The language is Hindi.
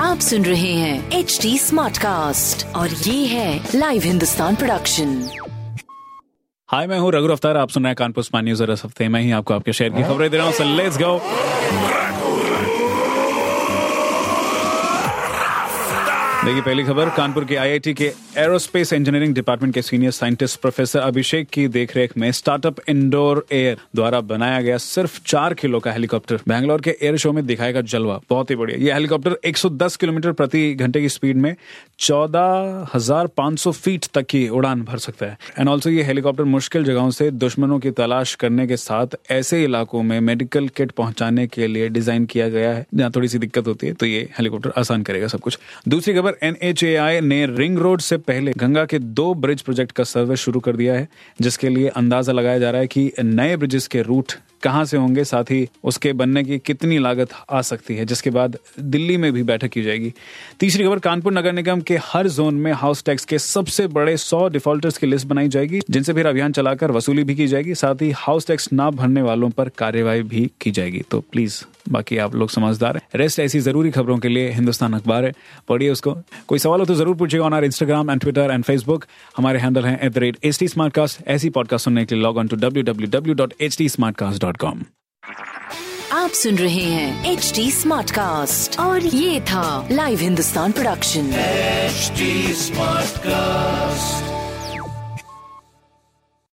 आप सुन रहे हैं एच डी स्मार्ट कास्ट और ये है लाइव हिंदुस्तान प्रोडक्शन हाय मैं हूँ रघु अफ्तार आप सुन रहे हैं कानपुर स्मार्ट न्यूज़ और इस हफ़्ते में ही आपको आपके शहर की खबरें दे रहा हूँ। लेट्स गो देखिए, पहली खबर, कानपुर के आईआईटी के एरोस्पेस इंजीनियरिंग डिपार्टमेंट के सीनियर साइंटिस्ट प्रोफेसर अभिषेक की देखरेख में स्टार्टअप इंडोर एयर द्वारा बनाया गया सिर्फ़ चार किलो का हेलीकॉप्टर। बैंगलोर के एयर शो में दिखाएगा जलवा। बहुत ही बढ़िया। ये हेलीकॉप्टर 110 किलोमीटर प्रति घंटे की स्पीड में चौदह हज़ार पाँच सौ फीट तक की उड़ान भर सकता है। एंड ऑल्सो ये हेलीकॉप्टर मुश्किल जगहों से दुश्मनों की तलाश करने के साथ ऐसे इलाकों में मेडिकल किट पहुँचाने के लिए डिज़ाइन किया गया है। जहाँ थोड़ी सी दिक्कत होती है तो ये हेलीकॉप्टर आसान करेगा सब कुछ। दूसरी खबर एनएचएआई ने रिंग रोड से पहले गंगा के दो ब्रिज प्रोजेक्ट का सर्वे शुरू कर दिया है, जिसके लिए अंदाज़ा लगाया जा रहा है कि नए ब्रिजेस के रूट कहाँ से होंगे, साथ ही उसके बनने की कितनी लागत आ सकती है, जिसके बाद दिल्ली में भी बैठक की जाएगी। तीसरी खबर, कानपुर नगर निगम के हर जोन में हाउस टैक्स के सबसे बड़े सौ डिफॉल्टर्स की लिस्ट बनाई जाएगी, जिनसे फिर अभियान चलाकर वसूली भी की जाएगी, साथ ही हाउस टैक्स ना भरने वालों पर कार्यवाही भी की जाएगी। तो प्लीज़ बाकी आप लोग समझदार हैं। रेस्ट ऐसी ज़रूरी खबरों के लिए हिंदुस्तान अखबार है। पढ़िए उसको। कोई सवाल हो तो ज़रूर पूछिएगा on our Instagram and Twitter and Facebook हमारे हैंडल है at the rate H T smartcast ऐसी पॉडकास्ट सुनने के लिए log on to W W W dot H T smartcast dot com आप सुन रहे हैं एच टी स्मार्ट कास्ट और ये था live Hindustan production smart cast